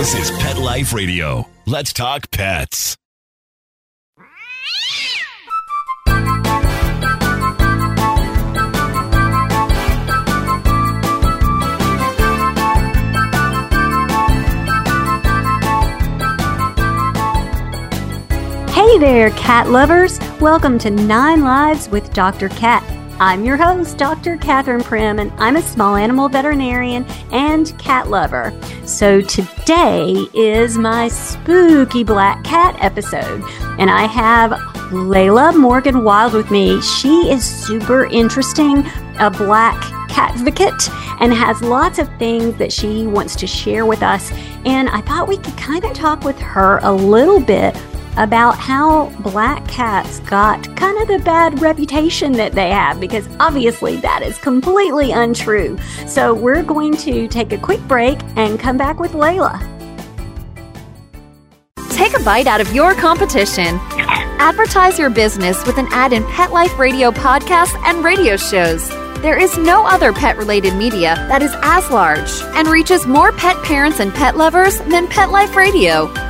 This is Pet Life Radio. Let's talk pets. Hey there, cat lovers! Welcome to Nine Lives with Dr. Cat. I'm your host, Dr. Catherine Prim, and I'm a small animal veterinarian and cat lover. So today is my spooky black cat episode, and I have Layla Morgan Wild with me. She is super interesting, a black cat advocate, and has lots of things that she wants to share with us. And I thought we could kind of talk with her a little bit about how black cats got kind of the bad reputation that they have because obviously that is completely untrue. So we're going to take a quick break and come back with Layla. Take a bite out of your competition. Advertise your business with an ad in Pet Life Radio podcasts and radio shows. There is no other pet related media that is as large and reaches more pet parents and pet lovers than Pet Life Radio.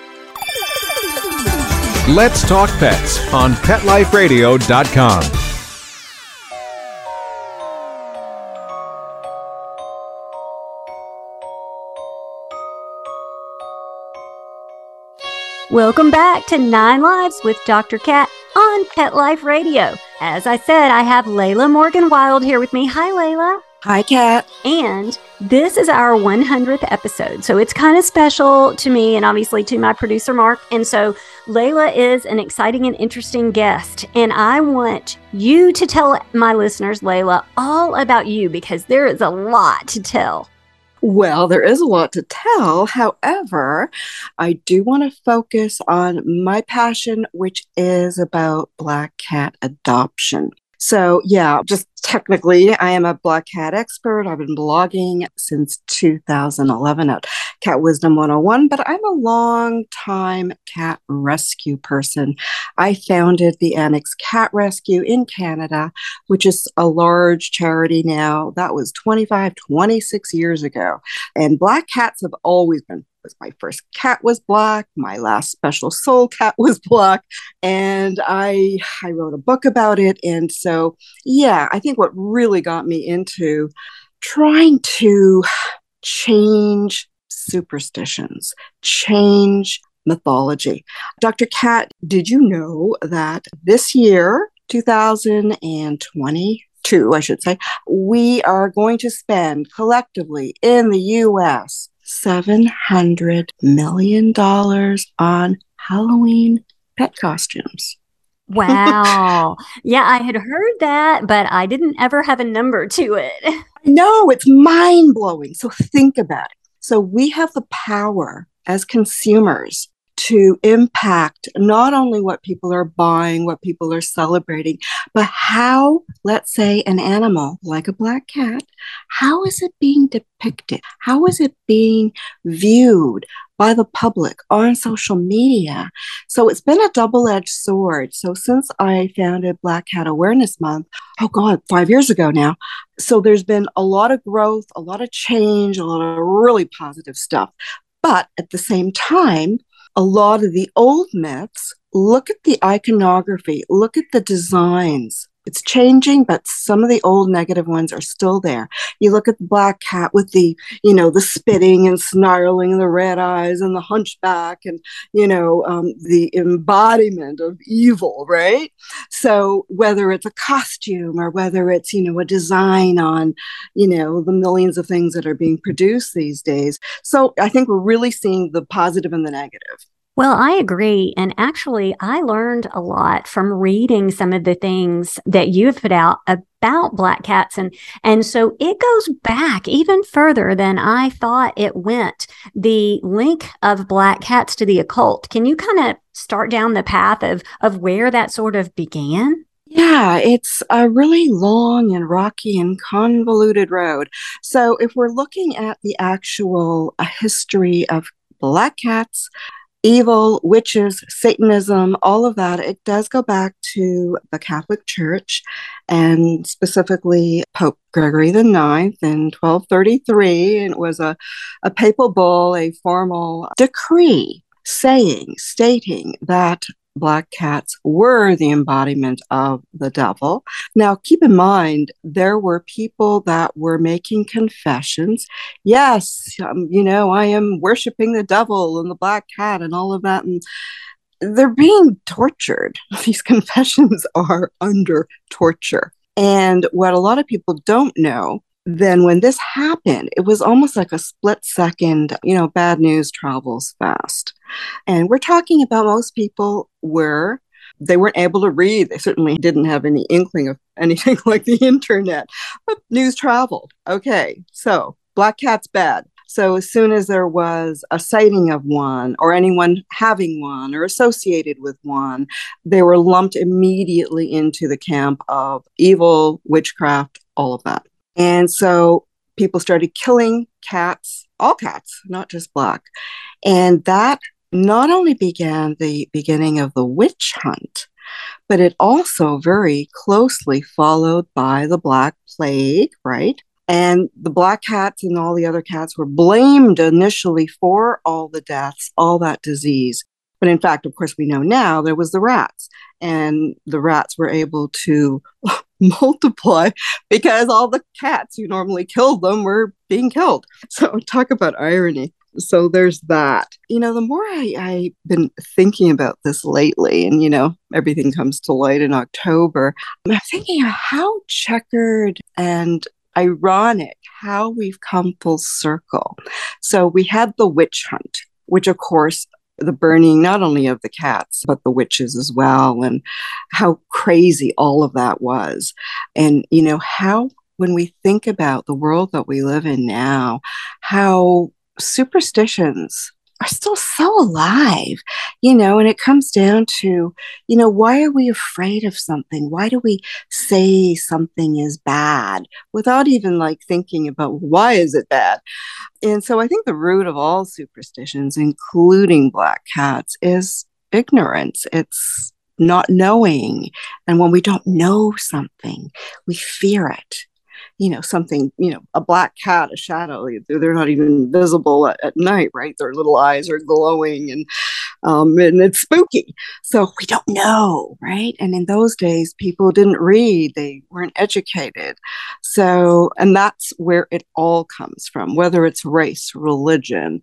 Let's Talk Pets on PetLifeRadio.com. Welcome back to Nine Lives with Dr. Cat on Pet Life Radio. As I said, I have Layla Morgan Wild here with me. Hi, Layla. Hi, Cat. And this is our 100th episode. So it's kind of special to me and obviously to my producer, Mark. And so Layla is an exciting and interesting guest. And I want you to tell my listeners, Layla, all about you because there is a lot to tell. Well, there is a lot to tell. However, I do want to focus on my passion, which is about black cat adoption. So, yeah, just technically, I am a black cat expert. I've been blogging since 2011 at Cat Wisdom 101, but I'm a long time cat rescue person. I founded the Annex Cat Rescue in Canada, which is a large charity now. That was 25, 26 years ago. And black cats have always been was my first cat was black my last special soul cat was black and i i wrote a book about it and so yeah i think what really got me into trying to change superstitions change mythology dr cat did you know that this year 2022 i should say we are going to spend collectively in the us $700 million on Halloween pet costumes. Wow. yeah, I had heard that, but I didn't ever have a number to it. No, it's mind blowing. So think about it. So we have the power as consumers to impact not only what people are buying, what people are celebrating, but how, let's say, an animal like a black cat, how is it being depicted? How is it being viewed by the public on social media? So it's been a double edged sword. So since I founded Black Cat Awareness Month, oh God, five years ago now. So there's been a lot of growth, a lot of change, a lot of really positive stuff. But at the same time, a lot of the old myths, look at the iconography, look at the designs. It's changing, but some of the old negative ones are still there. You look at the black cat with the, you know, the spitting and snarling and the red eyes and the hunchback and, you know, um, the embodiment of evil, right? So whether it's a costume or whether it's, you know, a design on, you know, the millions of things that are being produced these days. So I think we're really seeing the positive and the negative. Well, I agree. And actually, I learned a lot from reading some of the things that you have put out about black cats and and so it goes back even further than I thought it went. The link of black cats to the occult. Can you kind of start down the path of of where that sort of began? Yeah, it's a really long and rocky and convoluted road. So, if we're looking at the actual uh, history of black cats, evil, witches, Satanism, all of that, it does go back to the Catholic Church and specifically Pope Gregory IX in 1233. And it was a, a papal bull, a formal decree saying, stating that black cats were the embodiment of the devil. Now, keep in mind, there were people that were making confessions. Yes, um, you know, I am worshiping the devil and the black cat and all of that. And they're being tortured. These confessions are under torture. And what a lot of people don't know then when this happened, it was almost like a split second, you know, bad news travels fast. And we're talking about most people were they weren't able to read. They certainly didn't have any inkling of anything like the internet, but news traveled. Okay, so black cat's bad. So as soon as there was a sighting of one or anyone having one or associated with one, they were lumped immediately into the camp of evil, witchcraft, all of that. And so people started killing cats, all cats, not just black. And that not only began the beginning of the witch hunt, but it also very closely followed by the Black Plague, right? And the black cats and all the other cats were blamed initially for all the deaths, all that disease. But in fact, of course, we know now there was the rats, and the rats were able to multiply because all the cats who normally killed them were being killed. So, talk about irony. So, there's that. You know, the more I, I've been thinking about this lately, and, you know, everything comes to light in October, I'm thinking how checkered and ironic how we've come full circle. So, we had the witch hunt, which, of course, the burning not only of the cats but the witches as well and how crazy all of that was and you know how when we think about the world that we live in now how superstitions are still so alive, you know, and it comes down to, you know, why are we afraid of something? Why do we say something is bad without even like thinking about why is it bad? And so I think the root of all superstitions, including black cats, is ignorance. It's not knowing. And when we don't know something, we fear it you know something you know a black cat a shadow they're not even visible at, at night right? Their little eyes are glowing and um, and it's spooky. So we don't know right? And in those days people didn't read they weren't educated. So and that's where it all comes from whether it's race religion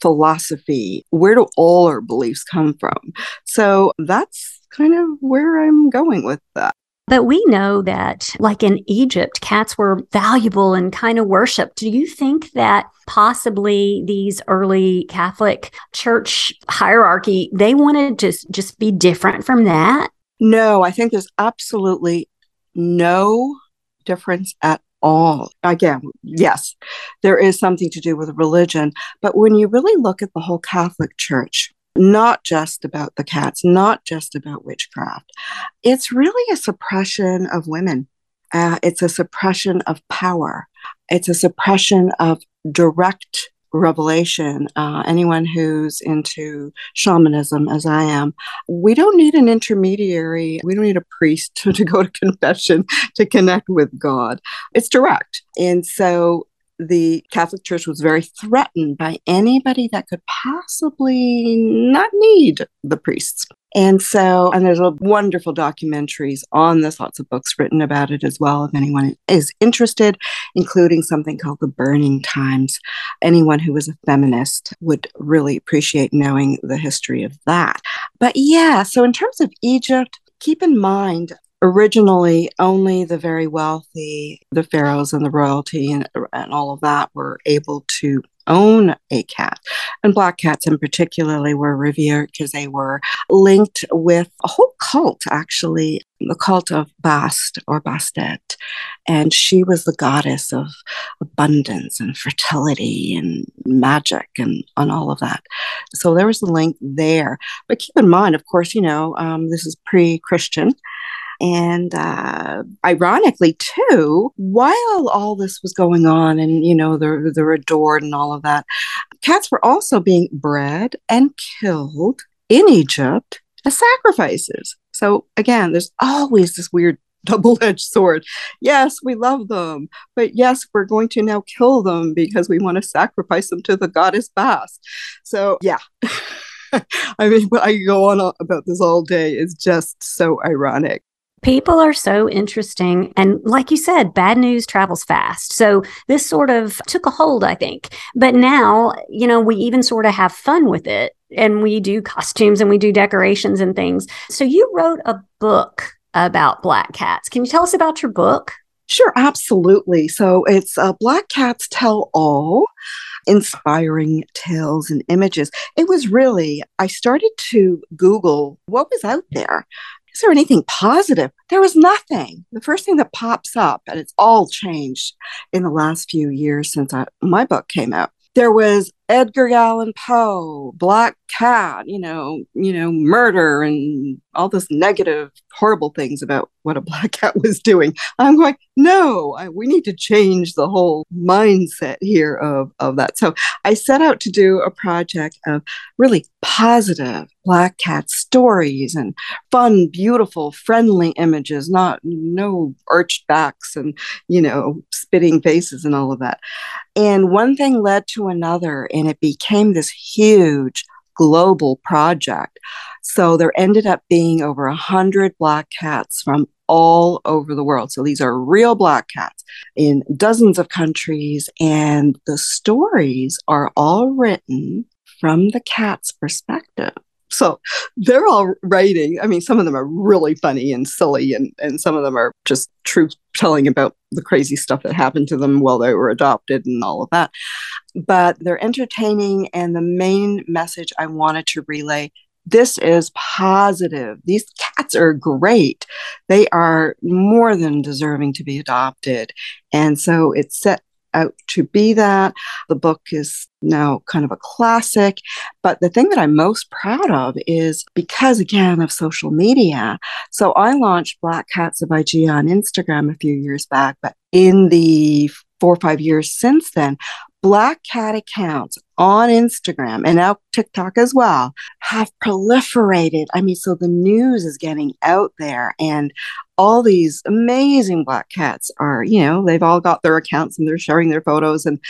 philosophy where do all our beliefs come from? So that's kind of where i'm going with that but we know that, like in Egypt, cats were valuable and kind of worshiped. Do you think that possibly these early Catholic church hierarchy, they wanted to just be different from that? No, I think there's absolutely no difference at all. Again, yes, there is something to do with religion. But when you really look at the whole Catholic Church, not just about the cats, not just about witchcraft. It's really a suppression of women. Uh, it's a suppression of power. It's a suppression of direct revelation. Uh, anyone who's into shamanism, as I am, we don't need an intermediary. We don't need a priest to, to go to confession to connect with God. It's direct. And so the Catholic Church was very threatened by anybody that could possibly not need the priests. And so, and there's a wonderful documentaries on this, lots of books written about it as well, if anyone is interested, including something called The Burning Times. Anyone who was a feminist would really appreciate knowing the history of that. But yeah, so in terms of Egypt, keep in mind originally only the very wealthy, the pharaohs and the royalty and, and all of that were able to own a cat. And black cats, in particularly, were revered because they were linked with a whole cult, actually, the cult of Bast or Bastet. And she was the goddess of abundance and fertility and magic and, all of that. So there was a link there. But keep in mind, of course, you know, um, this is pre Christian. And uh, ironically, too, while all this was going on and, you know, they're, they're adored and all of that, cats were also being bred and killed in Egypt as sacrifices. So again, there's always this weird double edged sword. Yes, we love them, but yes, we're going to now kill them because we want to sacrifice them to the goddess Bast. So, yeah. I mean, I go on about this all day. It's just so ironic. People are so interesting. And like you said, bad news travels fast. So this sort of took a hold, I think. But now, you know, we even sort of have fun with it and we do costumes and we do decorations and things. So you wrote a book about black cats. Can you tell us about your book? Sure, absolutely. So it's uh, Black Cats Tell All inspiring tales and images. It was really, I started to Google what was out there is there anything positive? There was nothing. The first thing that pops up, and it's all changed in the last few years since I, my book came out. There was Edgar Allan Poe, Black Cat, you know, you know, murder and all this negative, horrible things about what a black cat was doing. I'm going, no, I, we need to change the whole mindset here of, of that. So I set out to do a project of really positive black cat stories and fun, beautiful, friendly images, not no arched backs and, you know, spitting faces and all of that. And one thing led to another it became this huge global project. So there ended up being over a hundred black cats from all over the world. So these are real black cats in dozens of countries, and the stories are all written from the cat's perspective. So they're all writing. I mean, some of them are really funny and silly, and, and some of them are just truth telling about the crazy stuff that happened to them while they were adopted and all of that. But they're entertaining. And the main message I wanted to relay this is positive. These cats are great. They are more than deserving to be adopted. And so it's set out to be that. The book is now kind of a classic. But the thing that I'm most proud of is because, again, of social media. So I launched Black Cats of IG on Instagram a few years back, but in the four or five years since then, Black cat accounts on Instagram and now TikTok as well have proliferated. I mean, so the news is getting out there, and all these amazing black cats are, you know, they've all got their accounts and they're sharing their photos, and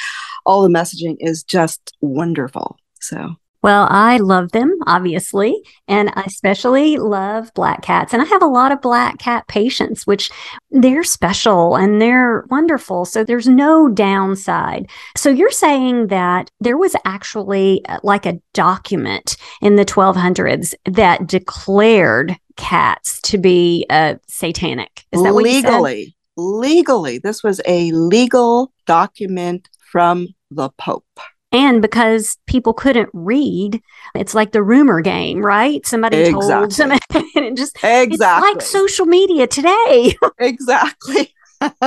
all the messaging is just wonderful. So well, I love them, obviously, and I especially love black cats. And I have a lot of black cat patients, which they're special and they're wonderful. So there's no downside. So you're saying that there was actually uh, like a document in the 1200s that declared cats to be uh, satanic. Is that legally? Legally, this was a legal document from the Pope. And because people couldn't read, it's like the rumor game, right? Somebody exactly. told somebody, and it just exactly. it's like social media today. exactly.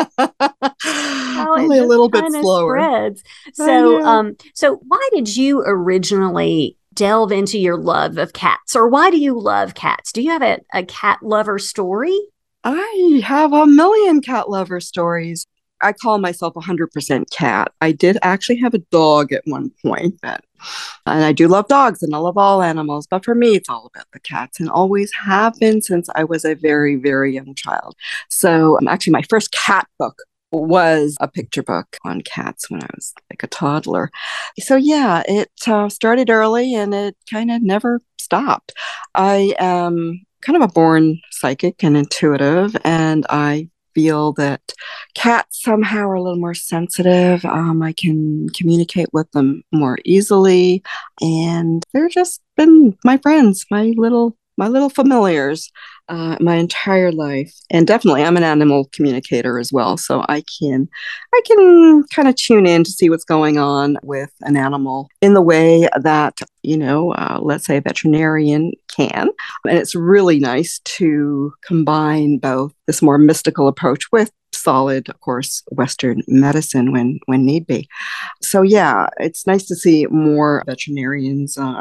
Only a little bit slower. Spreads. So, um, so why did you originally delve into your love of cats, or why do you love cats? Do you have a, a cat lover story? I have a million cat lover stories. I call myself 100% cat. I did actually have a dog at one point, but and I do love dogs and I love all animals, but for me, it's all about the cats and always have been since I was a very, very young child. So, um, actually, my first cat book was a picture book on cats when I was like a toddler. So, yeah, it uh, started early and it kind of never stopped. I am kind of a born psychic and intuitive, and I feel that cats somehow are a little more sensitive. Um, I can communicate with them more easily, and they're just been my friends, my little my little familiars. Uh, my entire life, and definitely I'm an animal communicator as well. So I can, I can kind of tune in to see what's going on with an animal in the way that you know, uh, let's say a veterinarian can. And it's really nice to combine both this more mystical approach with solid, of course, Western medicine when when need be. So yeah, it's nice to see more veterinarians uh,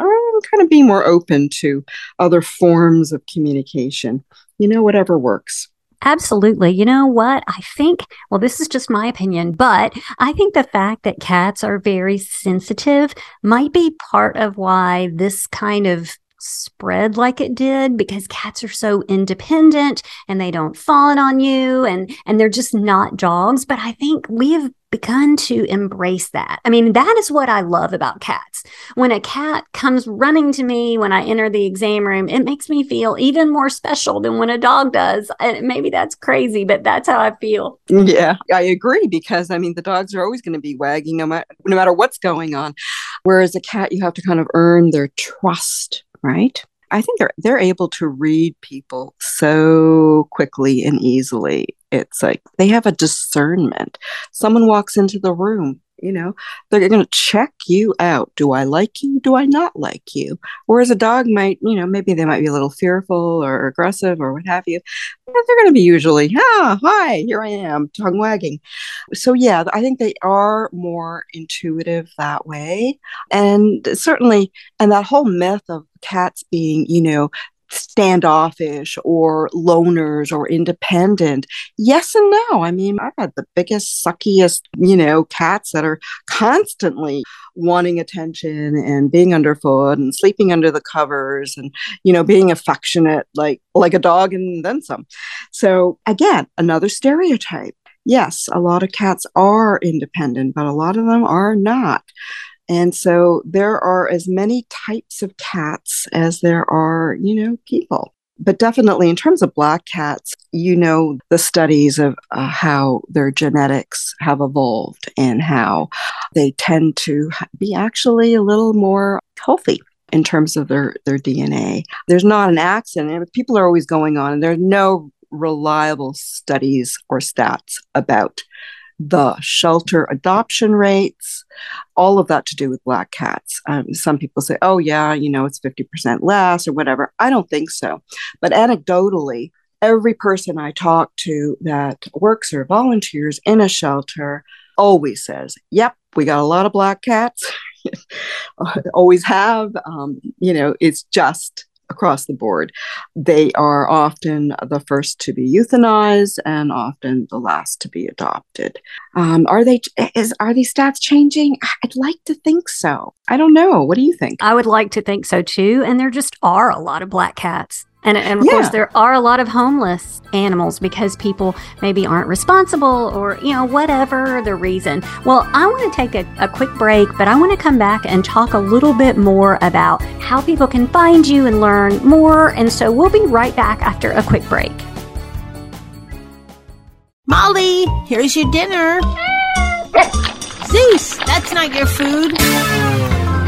kind of be more open to other forms of communication. You know, whatever works. Absolutely. You know what? I think, well, this is just my opinion, but I think the fact that cats are very sensitive might be part of why this kind of spread like it did because cats are so independent and they don't fawn on you and and they're just not dogs but i think we have begun to embrace that. I mean, that is what I love about cats. When a cat comes running to me when I enter the exam room, it makes me feel even more special than when a dog does. And maybe that's crazy, but that's how I feel. Yeah, I agree because I mean, the dogs are always going to be wagging no matter, no matter what's going on. Whereas a cat, you have to kind of earn their trust, right? I think they're they're able to read people so quickly and easily. It's like they have a discernment. Someone walks into the room, you know, they're going to check you out. Do I like you? Do I not like you? Whereas a dog might, you know, maybe they might be a little fearful or aggressive or what have you. But they're going to be usually, ah, hi, here I am, tongue wagging. So, yeah, I think they are more intuitive that way. And certainly, and that whole myth of cats being, you know, standoffish or loners or independent. Yes and no. I mean, I've had the biggest, suckiest, you know, cats that are constantly wanting attention and being underfoot and sleeping under the covers and, you know, being affectionate like like a dog and then some. So again, another stereotype. Yes, a lot of cats are independent, but a lot of them are not. And so there are as many types of cats as there are, you know, people. But definitely in terms of black cats, you know, the studies of uh, how their genetics have evolved and how they tend to be actually a little more healthy in terms of their, their DNA. There's not an accident. People are always going on, and there's no reliable studies or stats about the shelter adoption rates, all of that to do with black cats. Um, some people say, oh, yeah, you know, it's 50% less or whatever. I don't think so. But anecdotally, every person I talk to that works or volunteers in a shelter always says, yep, we got a lot of black cats. always have. Um, you know, it's just across the board. They are often the first to be euthanized and often the last to be adopted. Um, are they? Is are these stats changing? I'd like to think so. I don't know. What do you think? I would like to think so too. And there just are a lot of black cats. And, and of yeah. course, there are a lot of homeless animals because people maybe aren't responsible or, you know, whatever the reason. Well, I want to take a, a quick break, but I want to come back and talk a little bit more about how people can find you and learn more. And so we'll be right back after a quick break. Molly, here's your dinner. Zeus, that's not your food.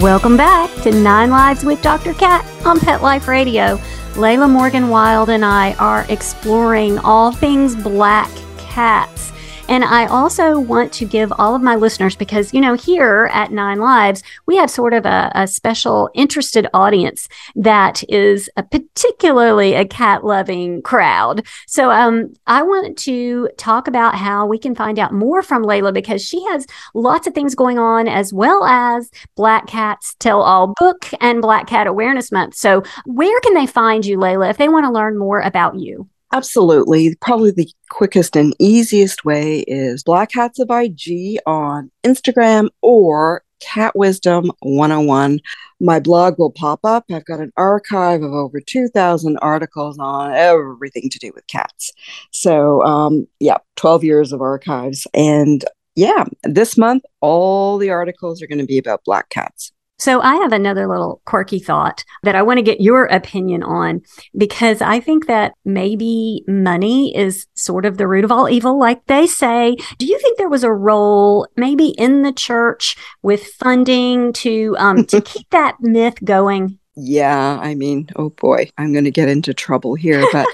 Welcome back to Nine Lives with Dr. Cat on Pet Life Radio. Layla Morgan Wild and I are exploring all things black cats. And I also want to give all of my listeners, because, you know, here at Nine Lives, we have sort of a, a special interested audience that is a particularly a cat loving crowd. So um, I want to talk about how we can find out more from Layla because she has lots of things going on, as well as Black Cats Tell All book and Black Cat Awareness Month. So, where can they find you, Layla, if they want to learn more about you? Absolutely. Probably the quickest and easiest way is Black Cats of IG on Instagram or Cat Wisdom 101. My blog will pop up. I've got an archive of over 2,000 articles on everything to do with cats. So, um, yeah, 12 years of archives. And yeah, this month, all the articles are going to be about black cats. So I have another little quirky thought that I want to get your opinion on because I think that maybe money is sort of the root of all evil, like they say. Do you think there was a role maybe in the church with funding to um, to keep that myth going? Yeah, I mean, oh boy, I'm going to get into trouble here, but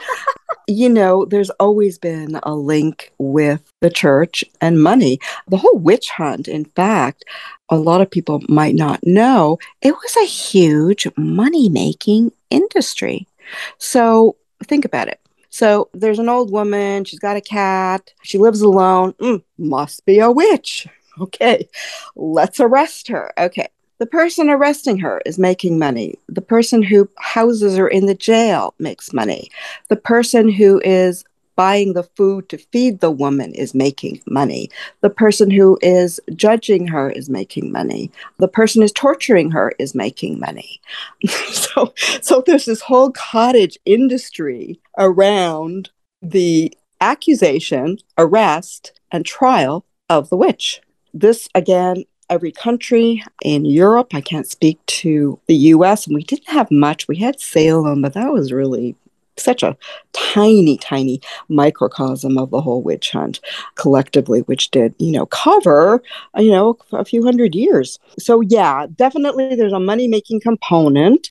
you know, there's always been a link with the church and money. The whole witch hunt, in fact, a lot of people might not know, it was a huge money making industry. So think about it. So there's an old woman, she's got a cat, she lives alone, mm, must be a witch. Okay, let's arrest her. Okay, the person arresting her is making money. The person who houses her in the jail makes money. The person who is buying the food to feed the woman is making money. The person who is judging her is making money. The person who's torturing her is making money. so, so there's this whole cottage industry around the accusation, arrest, and trial of the witch. This again every country in Europe. I can't speak to the US, and we didn't have much. We had Salem, but that was really such a tiny, tiny microcosm of the whole witch hunt collectively, which did, you know, cover, you know, a few hundred years. So, yeah, definitely there's a money making component.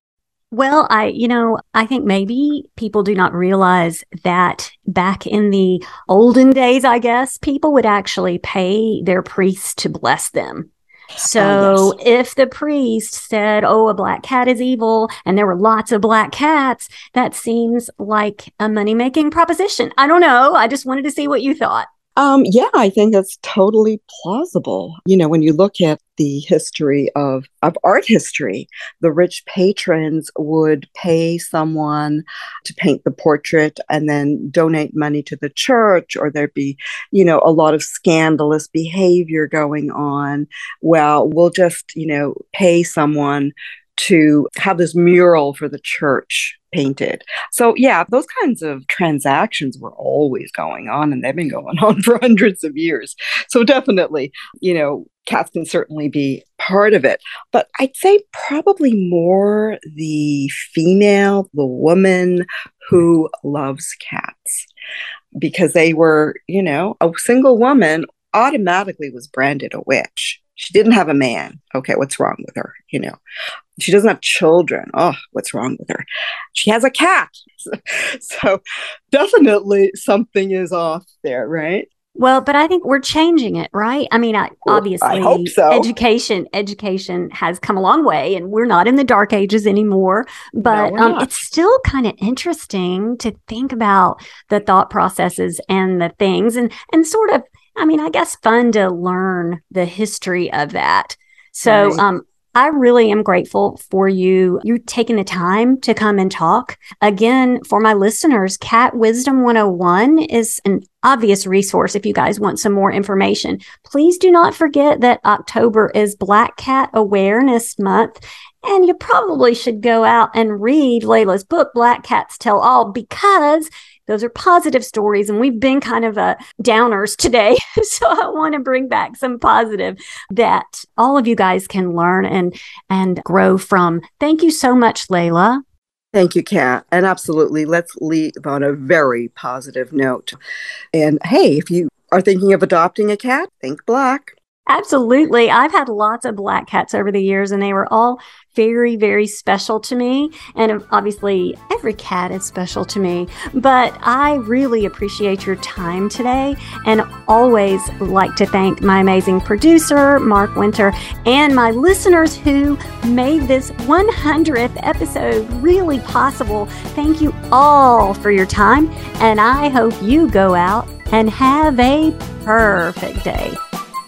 Well, I, you know, I think maybe people do not realize that back in the olden days, I guess, people would actually pay their priests to bless them. So uh, yes. if the priest said, Oh, a black cat is evil, and there were lots of black cats, that seems like a money making proposition. I don't know. I just wanted to see what you thought. Um, yeah, I think that's totally plausible. You know, when you look at the history of, of art history, the rich patrons would pay someone to paint the portrait and then donate money to the church, or there'd be, you know, a lot of scandalous behavior going on. Well, we'll just, you know, pay someone to have this mural for the church painted. So, yeah, those kinds of transactions were always going on and they've been going on for hundreds of years. So, definitely, you know, cats can certainly be part of it. But I'd say probably more the female, the woman who loves cats because they were, you know, a single woman automatically was branded a witch. She didn't have a man. Okay, what's wrong with her? You know, she doesn't have children. Oh, what's wrong with her? She has a cat. so definitely something is off there, right? Well, but I think we're changing it, right? I mean, I, obviously, I so. education education has come a long way, and we're not in the dark ages anymore. But no, um, it's still kind of interesting to think about the thought processes and the things, and and sort of I mean, I guess fun to learn the history of that. So, right. um, I really am grateful for you. You taking the time to come and talk. Again, for my listeners, Cat Wisdom 101 is an obvious resource if you guys want some more information. Please do not forget that October is Black Cat Awareness Month. And you probably should go out and read Layla's book, Black Cats Tell All, because those are positive stories. And we've been kind of a uh, downers today. so I want to bring back some positive that all of you guys can learn and, and grow from. Thank you so much, Layla. Thank you, Kat. And absolutely, let's leave on a very positive note. And hey, if you are thinking of adopting a cat, think black. Absolutely. I've had lots of black cats over the years, and they were all very, very special to me. And um, obviously, every cat is special to me. But I really appreciate your time today and always like to thank my amazing producer, Mark Winter, and my listeners who made this 100th episode really possible. Thank you all for your time. And I hope you go out and have a perfect day.